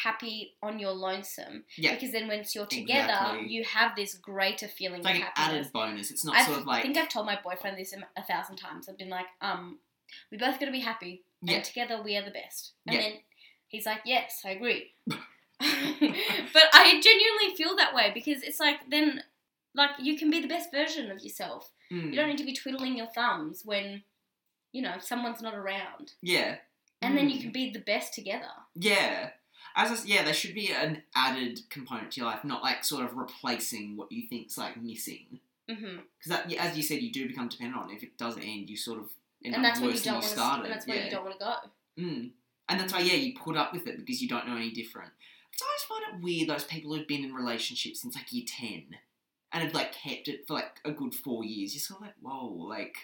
Speaker 1: happy on your lonesome
Speaker 2: yeah,
Speaker 1: because then once you're together,
Speaker 2: Exactly.
Speaker 1: you have this greater feeling
Speaker 2: it's like
Speaker 1: of
Speaker 2: an
Speaker 1: happiness.
Speaker 2: added bonus. It's not
Speaker 1: I
Speaker 2: sort of like I
Speaker 1: think I've told my boyfriend this a a thousand times. I've been like, um, we both got to be happy,
Speaker 2: Yeah.
Speaker 1: and together we are the best. And
Speaker 2: Yeah.
Speaker 1: then he's like, yes, I agree. but I genuinely feel that way because it's like then, like you can be the best version of yourself.
Speaker 2: Mm.
Speaker 1: You don't need to be twiddling your thumbs when, you know, someone's not around,
Speaker 2: yeah,
Speaker 1: and then you
Speaker 2: Mm.
Speaker 1: can be the best together.
Speaker 2: Yeah. As I yeah, there should be an added component to your life, not like sort of replacing what you think's like missing.
Speaker 1: hmm
Speaker 2: Because that, yeah, as you said, you do become dependent on. it. If it does end, you sort of end
Speaker 1: And that's when you don't want to. And that's when
Speaker 2: yeah.
Speaker 1: you don't want to go.
Speaker 2: Mm. And that's why, yeah, you put up with it because you don't know any different. So I just find it weird those people who've been in relationships since like year ten and have like kept it for like a good four years. You're sort of like, whoa, like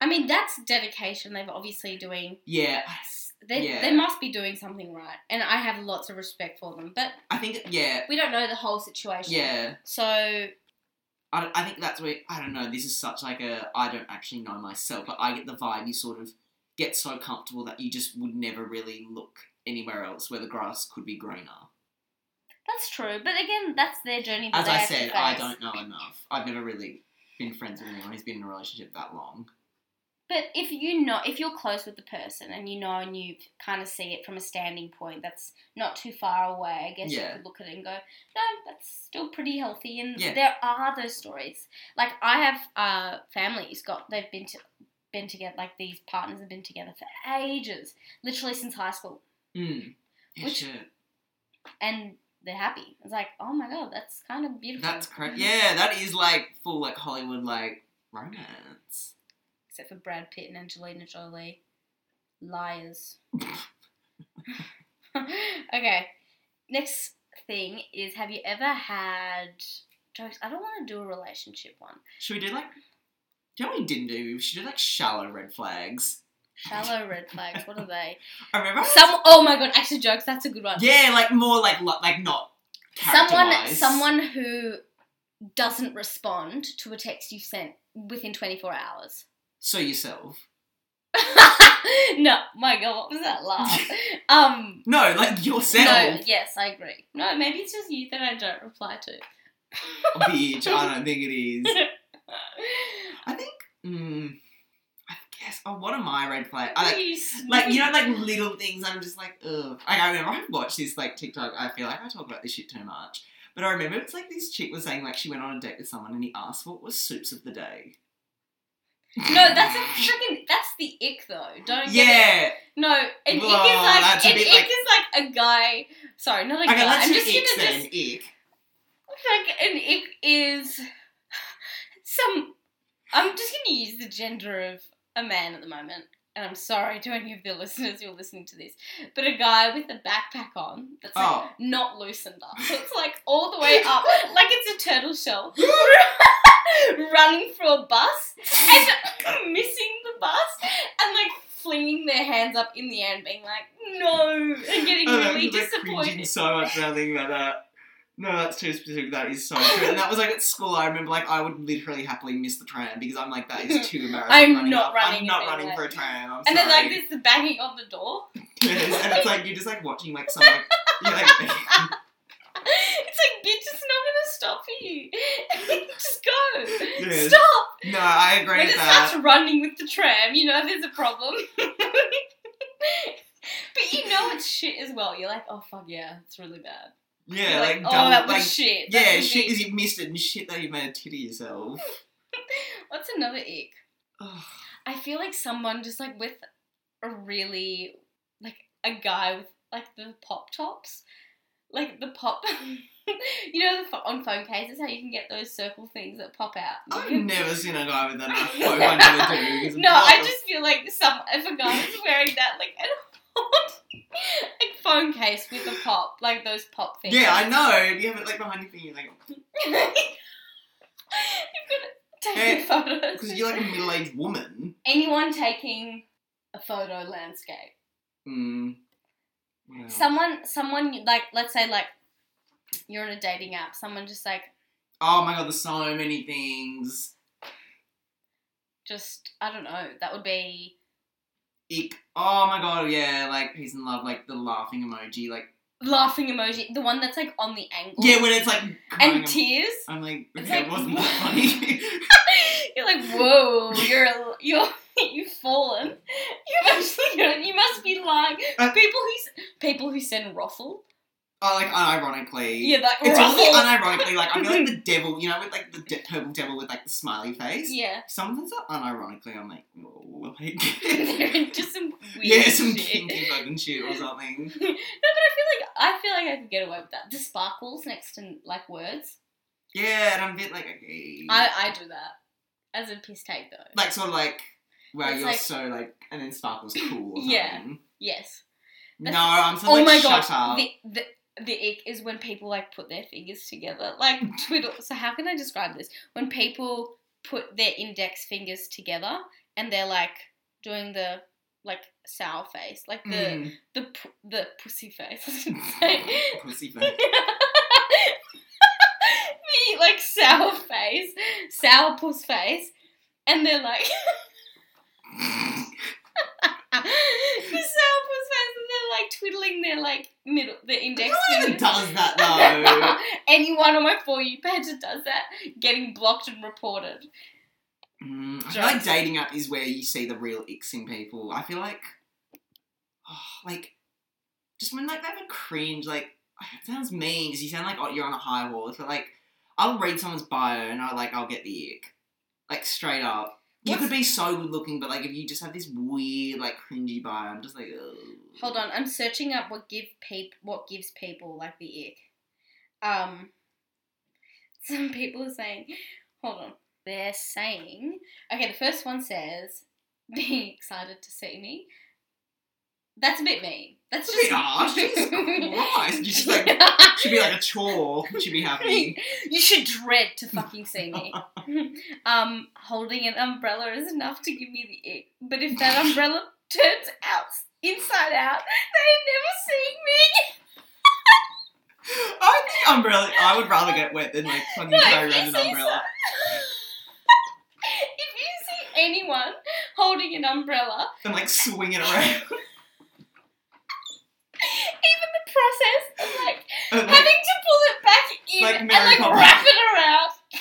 Speaker 1: I mean, that's dedication. They've obviously doing.
Speaker 2: yeah.
Speaker 1: They,
Speaker 2: Yeah.
Speaker 1: they must be doing something right, and I have lots of respect for them. But
Speaker 2: I think yeah,
Speaker 1: we don't know the whole situation.
Speaker 2: yeah.
Speaker 1: So
Speaker 2: I, I think that's where I don't know. This is such like a I don't actually know myself, but I get the vibe you sort of get so comfortable that you just would never really look anywhere else where the grass could be greener.
Speaker 1: that's true. But again, that's their journey. That
Speaker 2: As I said, I don't know enough. I've never really been friends with anyone who's been in a relationship that long.
Speaker 1: But if you know, if you're close with the person and you know and you kind of see it from a standing point that's not too far away, I guess
Speaker 2: Yeah.
Speaker 1: you could look at it and go, no, that's still pretty healthy. And
Speaker 2: Yeah.
Speaker 1: there are those stories. Like I have uh, families got they've been to, been together like these partners have been together for ages, literally since high school,
Speaker 2: Mm. Yeah,
Speaker 1: Which-
Speaker 2: sure.
Speaker 1: and they're happy. It's like, oh my god, that's kind of beautiful.
Speaker 2: That's correct. Yeah, that is like full like Hollywood like romance.
Speaker 1: Except for Brad Pitt and Angelina Jolie, liars. okay, next thing is have you ever had jokes? I don't want to do a relationship one.
Speaker 2: Should we do like? Do you know what we didn't do? We should do like shallow red flags.
Speaker 1: Shallow red flags. What are they?
Speaker 2: I remember.
Speaker 1: Some. Oh my god, actually, jokes. That's a good one.
Speaker 2: Yeah, like more like like not.
Speaker 1: Someone. Someone who doesn't respond to a text you've sent within 24 hours.
Speaker 2: So yourself.
Speaker 1: no, my god, what was that laugh? um,
Speaker 2: No, like yourself.
Speaker 1: no, yes, I agree. No, maybe it's just you that I don't reply to.
Speaker 2: Bitch, I don't think it is. I think, mm, I guess, oh, what are my red flags? I, like,
Speaker 1: Please.
Speaker 2: like, you know, like little things, I'm just like, ugh. Like, I remember I watched this, like, TikTok, I feel like I talk about this shit too much. But I remember it's like this chick was saying, like, she went on a date with someone and he asked what was soups of the day.
Speaker 1: No, that's a freaking. That's the ick though. Don't. Get it.
Speaker 2: Yeah.
Speaker 1: No, an ick is like
Speaker 2: a
Speaker 1: an ick
Speaker 2: like-
Speaker 1: is like a guy. Sorry, not a
Speaker 2: Okay,
Speaker 1: guy.
Speaker 2: let's
Speaker 1: I'm just
Speaker 2: icks
Speaker 1: gonna
Speaker 2: then.
Speaker 1: just
Speaker 2: Ick.
Speaker 1: like an ick is some. I'm just gonna use the gender of a man at the moment, and I'm sorry to any of the listeners who are listening to this, but a guy with a backpack on that's like
Speaker 2: Oh.
Speaker 1: not loosened up, so it's like all the way up, like it's a turtle shell. running through a bus and missing the bus and like flinging their hands up in the air and being like, no, and getting
Speaker 2: Oh,
Speaker 1: really disappointed.
Speaker 2: so much now thinking about that. No, that's too specific. That is so true. And that was like at school. I remember like I would literally happily miss the tram because I'm like that is too embarrassing.
Speaker 1: I'm
Speaker 2: running
Speaker 1: not
Speaker 2: up.
Speaker 1: running
Speaker 2: I'm not running for a tram. I'm
Speaker 1: And then like there's the banging on the door.
Speaker 2: Yes, and it's like you're just like watching like some like you're like
Speaker 1: It's like, bitch, it's not gonna stop you. Just go. Stop.
Speaker 2: no, I agree
Speaker 1: When
Speaker 2: with
Speaker 1: it
Speaker 2: that.
Speaker 1: starts running with the tram, you know there's a problem. but you know it's shit as well. You're like, oh fuck yeah, it's really bad.
Speaker 2: Yeah,
Speaker 1: You're
Speaker 2: like,
Speaker 1: like, oh, that was
Speaker 2: like
Speaker 1: shit. That
Speaker 2: yeah, shit because you missed it, and shit that you made a titty yourself.
Speaker 1: What's another ick? I feel like someone just like with a really like a guy with like the pop tops, like the pop. you know, on phone cases, how you can get those circle things that pop out.
Speaker 2: I've never seen a guy with that. I never do.
Speaker 1: no, I just feel like some if a guy is wearing that like a like phone case with a pop, like those pop things.
Speaker 2: Yeah, I know. You have it like behind your. You're like,
Speaker 1: You've got to take photos.
Speaker 2: because you're like a middle-aged woman.
Speaker 1: Anyone taking a photo landscape.
Speaker 2: Mm. Wow.
Speaker 1: someone someone like let's say like you're on a dating app someone just like
Speaker 2: Oh my god, there's so many things.
Speaker 1: just i don't know that would be
Speaker 2: Ick. Oh my god, yeah, like peace and love, like the laughing emoji, like
Speaker 1: laughing emoji the one that's like on the angle
Speaker 2: yeah, when it's like
Speaker 1: and tears
Speaker 2: I'm like,
Speaker 1: It's
Speaker 2: okay,
Speaker 1: like-
Speaker 2: it wasn't that funny.
Speaker 1: you're like whoa you're you're you've fallen you've actually you must be lying
Speaker 2: Uh,
Speaker 1: people who people who send ruffle
Speaker 2: oh, like unironically.
Speaker 1: yeah that
Speaker 2: It's
Speaker 1: ruffle
Speaker 2: also unironically, like I feel like the devil, you know, with like the de- purple devil with like the smiley face.
Speaker 1: yeah
Speaker 2: Someone says that unironically, I'm like, oh, like,
Speaker 1: they're some weird
Speaker 2: yeah, some
Speaker 1: shit.
Speaker 2: kinky fucking shit or something.
Speaker 1: no, but I feel like I feel like I could get away with that. The sparkles next to like words.
Speaker 2: Yeah, and I'm a bit like, okay.
Speaker 1: I, I do that as a piss take though.
Speaker 2: like sort of like,
Speaker 1: It's
Speaker 2: you're
Speaker 1: like-
Speaker 2: so like, and then sparkles cool. Or
Speaker 1: Yeah.
Speaker 2: something.
Speaker 1: yes.
Speaker 2: No, I'm so
Speaker 1: oh
Speaker 2: like,
Speaker 1: my
Speaker 2: shut
Speaker 1: god.
Speaker 2: up.
Speaker 1: The, the the ick is when people like put their fingers together, like twiddle. So how can I describe this? When people put their index fingers together and they're like doing the like sour face, like the
Speaker 2: Mm,
Speaker 1: the the pussy face. I should say.
Speaker 2: pussy face.
Speaker 1: the like sour face, sour puss face, and they're like the sour puss face, and they're like twiddling their like middle, the index
Speaker 2: No one does that though.
Speaker 1: Anyone on my for you page that does that, getting blocked and reported.
Speaker 2: Mm, I feel like dating app is where you see the real icks in people. I feel like, oh, like, just when like they have a cringe, like it sounds mean because you sound like oh, you're on a high horse, but like I'll read someone's bio and I like I'll get the ick, like straight up. You
Speaker 1: What's-
Speaker 2: could be so good looking, but like if you just have this weird like cringy bio, I'm just like, Ugh.
Speaker 1: Hold on, I'm searching up what give peop what gives people like the ick. Um, some people are saying, hold on, they're saying, okay, the first one says being excited to see me. That's a bit mean. That's
Speaker 2: a
Speaker 1: just
Speaker 2: bit harsh. Jesus Christ. You just, like, Should be like a chore. Should be happening.
Speaker 1: you should dread to fucking see me. um, holding an umbrella is enough to give me the ick. But if that umbrella turns out inside out, they never see me.
Speaker 2: I think umbrella. I would rather get wet than like fucking
Speaker 1: No,
Speaker 2: carry around an umbrella.
Speaker 1: if you see anyone holding an umbrella,
Speaker 2: and like swing it around.
Speaker 1: Process of like
Speaker 2: like,
Speaker 1: having to pull it back in
Speaker 2: Like
Speaker 1: and like
Speaker 2: Poppins.
Speaker 1: wrap it around.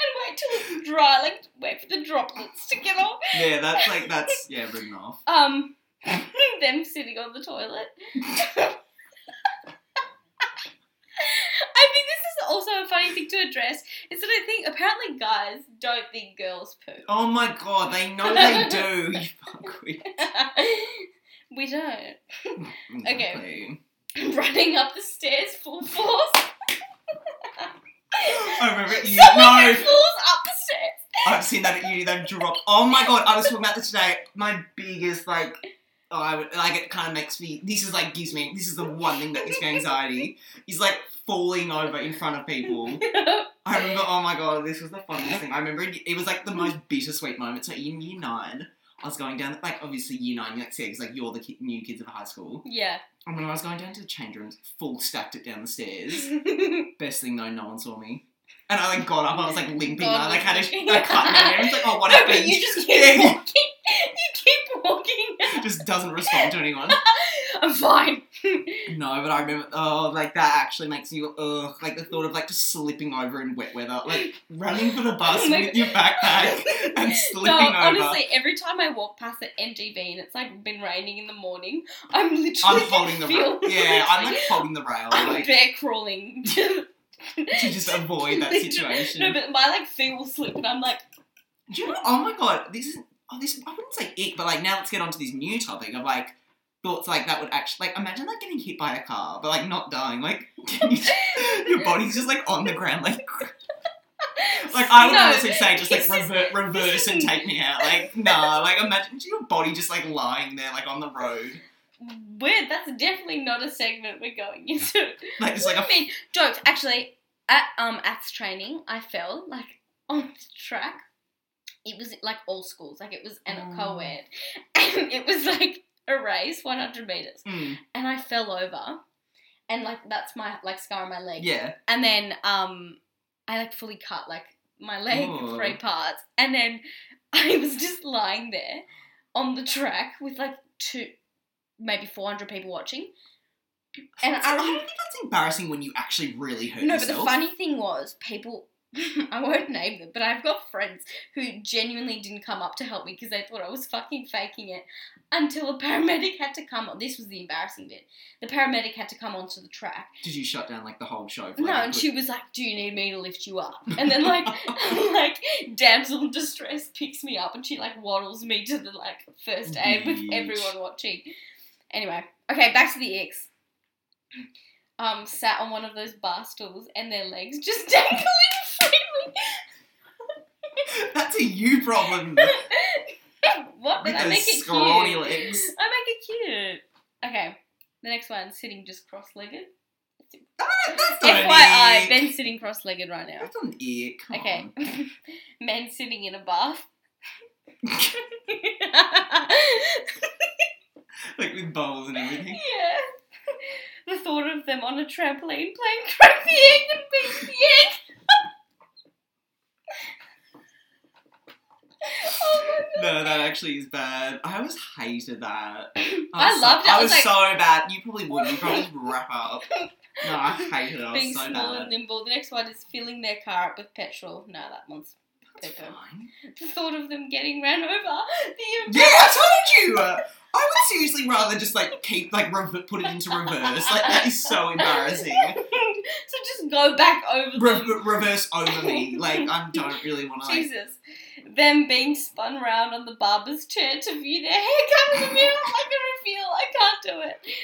Speaker 1: and wait till it's dry, like wait for the droplets to get off.
Speaker 2: yeah, that's like that's yeah, bring off.
Speaker 1: Um, them sitting on the toilet. I think this is also a funny thing to address. Is that I think apparently guys don't think girls poo.
Speaker 2: Oh my god, they know they do. You
Speaker 1: we don't.
Speaker 2: okay.
Speaker 1: Running up the stairs full force.
Speaker 2: I remember at uni.
Speaker 1: Someone
Speaker 2: No,
Speaker 1: falls up the stairs.
Speaker 2: I've seen that at uni. They've dropped. Oh my god, I was talking about this today. My biggest like. Oh, I would, like it kind of makes me. This is like gives me. This is the one thing that gives me anxiety. Is like falling over in front of people. I remember. Oh my god, this was the funniest thing. I remember it, it was like the most bittersweet moment. So in year nine, I was going down. Like obviously year nine, like because like you're the ki- new kids of high school.
Speaker 1: yeah.
Speaker 2: And when I was going down to the change rooms, full stacked it down the stairs. Best thing though, no one saw me. And I like got up, I was like limping, I like had a, a cut my hair. It's like, oh, what
Speaker 1: no,
Speaker 2: happened?
Speaker 1: but you just keep
Speaker 2: Yeah.
Speaker 1: walking. You keep walking.
Speaker 2: Just doesn't respond to anyone.
Speaker 1: I'm fine.
Speaker 2: No, but I remember, oh, like that actually makes you, ugh, like the thought of like just slipping over in wet weather, like running for the bus
Speaker 1: my
Speaker 2: with your backpack and slipping over.
Speaker 1: No,
Speaker 2: over.
Speaker 1: honestly, every time I walk past the MGB and it's like been raining in the morning, I'm literally
Speaker 2: I'm holding the rail. Yeah, I'm like holding the rail,
Speaker 1: I'm
Speaker 2: like
Speaker 1: bear crawling to,
Speaker 2: to just avoid that situation.
Speaker 1: No, but my like feet will slip and I'm like,
Speaker 2: Do you know? Oh my god, this is. Oh, this. I wouldn't say ick, but like now let's get onto this new topic of like thoughts like that would actually like imagine like getting hit by a car, but like not dying. Like you, your body's just like on the ground, like. Like I would
Speaker 1: No,
Speaker 2: honestly say, just like revert, reverse and take me out. Like nah, like imagine your body just like lying there, like on the road,
Speaker 1: weird. That's definitely not a segment we're going into.
Speaker 2: like it's like
Speaker 1: I
Speaker 2: a
Speaker 1: mean, jokes. Actually, at um ATS training, I fell like on the track. It was like all schools, like it was an
Speaker 2: Oh.
Speaker 1: co-ed, and it was like a race, 100 meters,
Speaker 2: Mm,
Speaker 1: and I fell over, and like that's my like scar on my leg,
Speaker 2: yeah.
Speaker 1: and then um I like fully cut like my leg
Speaker 2: Oh.
Speaker 1: three parts, and then I was just lying there on the track with like two, maybe 400 people watching, and
Speaker 2: I
Speaker 1: I
Speaker 2: don't think that's embarrassing when you actually really hurt
Speaker 1: no, but the funny thing was, people. I won't name them, but I've got friends who genuinely didn't come up to help me because they thought I was fucking faking it until a paramedic had to come. on. This was the embarrassing bit. The paramedic had to come onto the track.
Speaker 2: Did you shut down like the whole show?
Speaker 1: No, and she was like, "Do you need me to lift you up?" And then like, like damsel in distress picks me up and she like waddles me to the like first aid with everyone watching. Anyway, okay, back to the icks. Um, sat on one of those bar stools and their legs just dangling freely.
Speaker 2: That's a you problem.
Speaker 1: what?
Speaker 2: With
Speaker 1: I make it cute?
Speaker 2: legs.
Speaker 1: I make it cute. Okay, the next one, sitting just cross-legged.
Speaker 2: That's not an
Speaker 1: FYI,
Speaker 2: ick.
Speaker 1: Ben's sitting cross-legged right now.
Speaker 2: That's an ick. Come
Speaker 1: Okay. Men sitting in a bath.
Speaker 2: like with bowls and everything.
Speaker 1: yeah. The thought of them on a trampoline playing crack the egg and beat the egg. oh.
Speaker 2: No, that actually is bad. I always hated that.
Speaker 1: I
Speaker 2: was
Speaker 1: loved
Speaker 2: so,
Speaker 1: it. I
Speaker 2: I
Speaker 1: was
Speaker 2: was
Speaker 1: like-
Speaker 2: so bad. You probably wouldn't. You probably just wrap up. No, I hated it. I was
Speaker 1: Being
Speaker 2: so
Speaker 1: small
Speaker 2: bad.
Speaker 1: and nimble. The next one is filling their car up with petrol. No, that one's
Speaker 2: That's
Speaker 1: the thought of them getting ran over. The
Speaker 2: Yeah, I told you. I would seriously rather just like keep like rev- put it into reverse. Like that is so embarrassing.
Speaker 1: so just go back over
Speaker 2: Re- reverse over me. Like I don't really want to. Like,
Speaker 1: Jesus. Them being spun round on the barber's chair to view their haircut in the mirror like a reveal. I can't do it.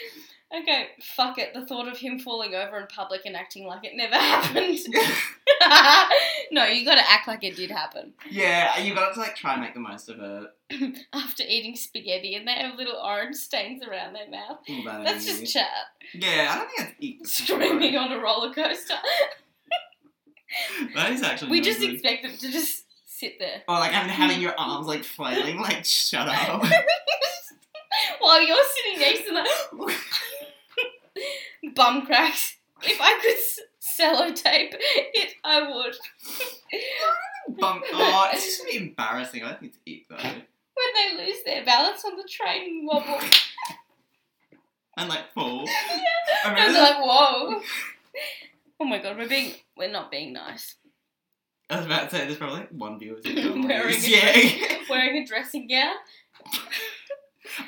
Speaker 1: Okay, fuck it. The thought of him falling over in public and acting like it never happened. no, you gotta act like it did happen.
Speaker 2: yeah, you got to like try and make the most of it.
Speaker 1: After eating spaghetti and they have little orange stains around their mouth. That's just chat.
Speaker 2: Yeah, I don't think that's eat.
Speaker 1: Screaming on a roller coaster.
Speaker 2: That is actually.
Speaker 1: We
Speaker 2: no
Speaker 1: just
Speaker 2: good.
Speaker 1: expect them to just sit there.
Speaker 2: Or like having, having your arms like flailing, like shut up.
Speaker 1: While you're sitting next to the bum cracks. If I could s- sellotape it, I would.
Speaker 2: Bump. Oh, it's just really embarrassing. I think it's it though.
Speaker 1: When they lose their balance on the train and wobble.
Speaker 2: and like fall. I
Speaker 1: I
Speaker 2: remember
Speaker 1: was like, whoa. Oh my god, we're being we're not being nice.
Speaker 2: I was about to say there's probably like one viewer who's
Speaker 1: Wearing
Speaker 2: Wearing
Speaker 1: a
Speaker 2: yeah.
Speaker 1: Wearing a dressing gown.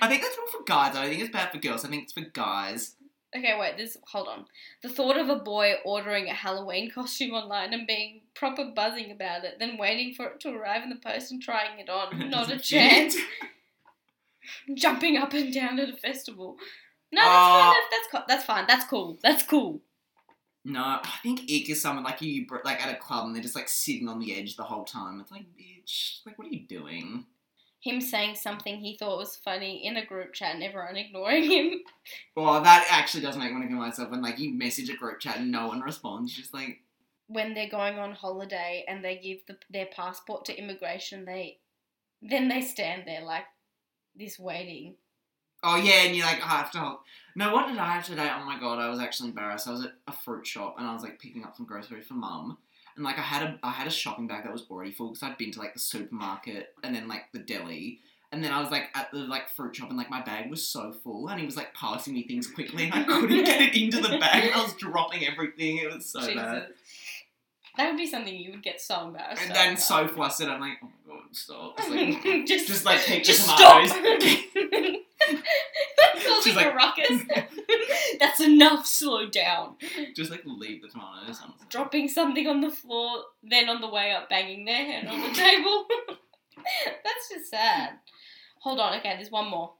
Speaker 2: I think that's more for guys. I think it's bad for girls. I think it's for guys.
Speaker 1: Okay, wait, this hold on. The thought of a boy ordering a Halloween costume online and being proper buzzing about it, then waiting for it to arrive in the post and trying it on. Not a chance. Jumping up and down at a festival. No, that's
Speaker 2: Oh.
Speaker 1: fine. That's co- that's fine. That's cool. That's cool.
Speaker 2: No, I think ick is someone like you, like at a club and they're just like sitting on the edge the whole time. It's like, bitch, like what are you doing?
Speaker 1: Him saying something he thought was funny in a group chat and everyone ignoring him.
Speaker 2: Well, that actually does make me to kill myself when like you message a group chat and no one responds. Just like,
Speaker 1: When they're going on holiday and they give the, their passport to immigration, they then they stand there like this waiting.
Speaker 2: oh yeah, and you're like I have to. Hold. No, what did I have today? Oh my god, I was actually embarrassed. I was at a fruit shop and I was like picking up some groceries for mum. And like I had a I had a shopping bag that was already full because I'd been to like the supermarket and then like the deli. And then I was like at the like fruit shop and like my bag was so full and he was like passing me things quickly and I couldn't get it into the bag I was dropping everything. It was so
Speaker 1: Jesus.
Speaker 2: bad.
Speaker 1: That would be something you would get so embarrassed.
Speaker 2: And then so flustered, I'm like, oh my god, stop. Just, like,
Speaker 1: just,
Speaker 2: just like take
Speaker 1: just
Speaker 2: the
Speaker 1: stop.
Speaker 2: tomatoes. She's
Speaker 1: a
Speaker 2: like-
Speaker 1: ruckus. That's enough. Slow down.
Speaker 2: just like leave the tomatoes.
Speaker 1: Dropping something on the floor, then on the way up, banging their head on the table. That's just sad. Hold on. Okay, there's one more.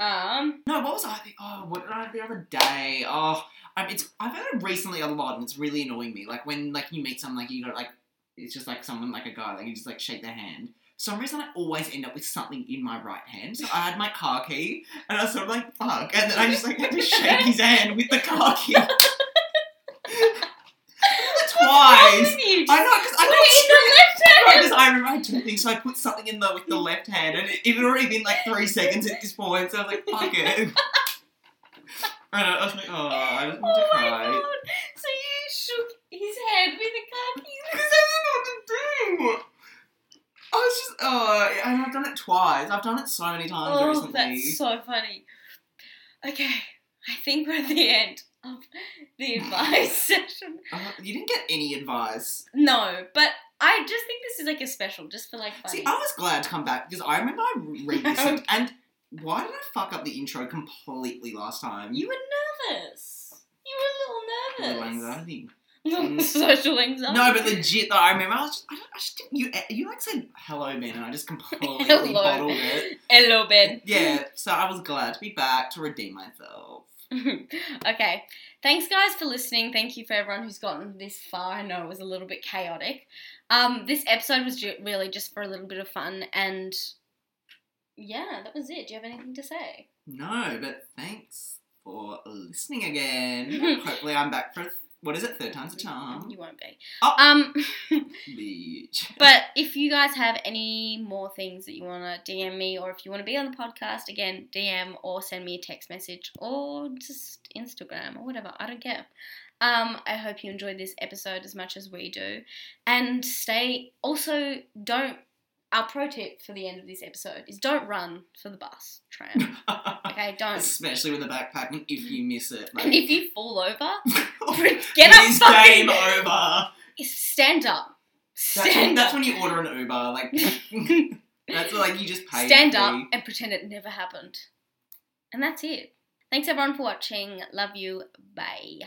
Speaker 1: Um.
Speaker 2: No, what was I think? Oh, what did I have the other day? Oh, um, it's I've had it recently a lot, and it's really annoying me. Like when like you meet someone, like you got like it's just like someone like a guy, like you just like shake their hand. For some reason, I always end up with something in my right hand. So I had my car key, and I was sort of like fuck, and then I just like had to shake his hand with the car key. Twice. I know, I
Speaker 1: Put in the left hand.
Speaker 2: I remember I had two things, so I put something in the with the left hand, and it, it had already been like three seconds at this point, so I was like, fuck it. And I was like, oh, I just want to
Speaker 1: Oh my
Speaker 2: cry.
Speaker 1: god! So you shook his head with a car key.
Speaker 2: Because I didn't know what to do. I was just, oh, and I've done it twice. I've done it so many times
Speaker 1: Oh,
Speaker 2: recently.
Speaker 1: that's so funny. Okay, I think we're at the end of the advice session.
Speaker 2: Uh, you didn't get any advice.
Speaker 1: No, but I just think this is like a special, just for like.
Speaker 2: See, I was glad to come back because I remember I read this and, and why did I fuck up the intro completely last time?
Speaker 1: you were nervous. You were a
Speaker 2: Little
Speaker 1: little nervous.
Speaker 2: anxiety.
Speaker 1: Social anxiety.
Speaker 2: No, but legit though, I remember I was just, I, don't- I just didn't, you you like said hello Ben and I just completely
Speaker 1: Hello.
Speaker 2: bottled it.
Speaker 1: Hello, Ben.
Speaker 2: Yeah, so I was glad to be back to redeem myself.
Speaker 1: okay. Thanks, guys, for listening. Thank you for everyone who's gotten this far. I know it was a little bit chaotic. Um, this episode was ju- really just for a little bit of fun, and yeah, that was it. Do you have anything to say?
Speaker 2: No, but thanks for listening again. Hopefully, I'm back for what is it? Third time's a charm.
Speaker 1: You won't be.
Speaker 2: Oh.
Speaker 1: Um,
Speaker 2: Bitch.
Speaker 1: but if you guys have any more things that you want to DM me, or if you want to be on the podcast, again, DM or send me a text message or just Instagram or whatever. I don't care. Um, I hope you enjoyed this episode as much as we do. And stay, also, don't, our pro tip for the end of this episode is don't run for the bus, tram. Okay, don't.
Speaker 2: Especially with a backpack, if you miss it, like,
Speaker 1: And if you fall over, get up fucking-
Speaker 2: game over.
Speaker 1: stand up.
Speaker 2: That's when,
Speaker 1: Stand
Speaker 2: that's
Speaker 1: up.
Speaker 2: when you order an Uber. Like that's like you just pay.
Speaker 1: Stand up and pretend it never happened. And that's it. Thanks everyone for watching. Love you. Bye.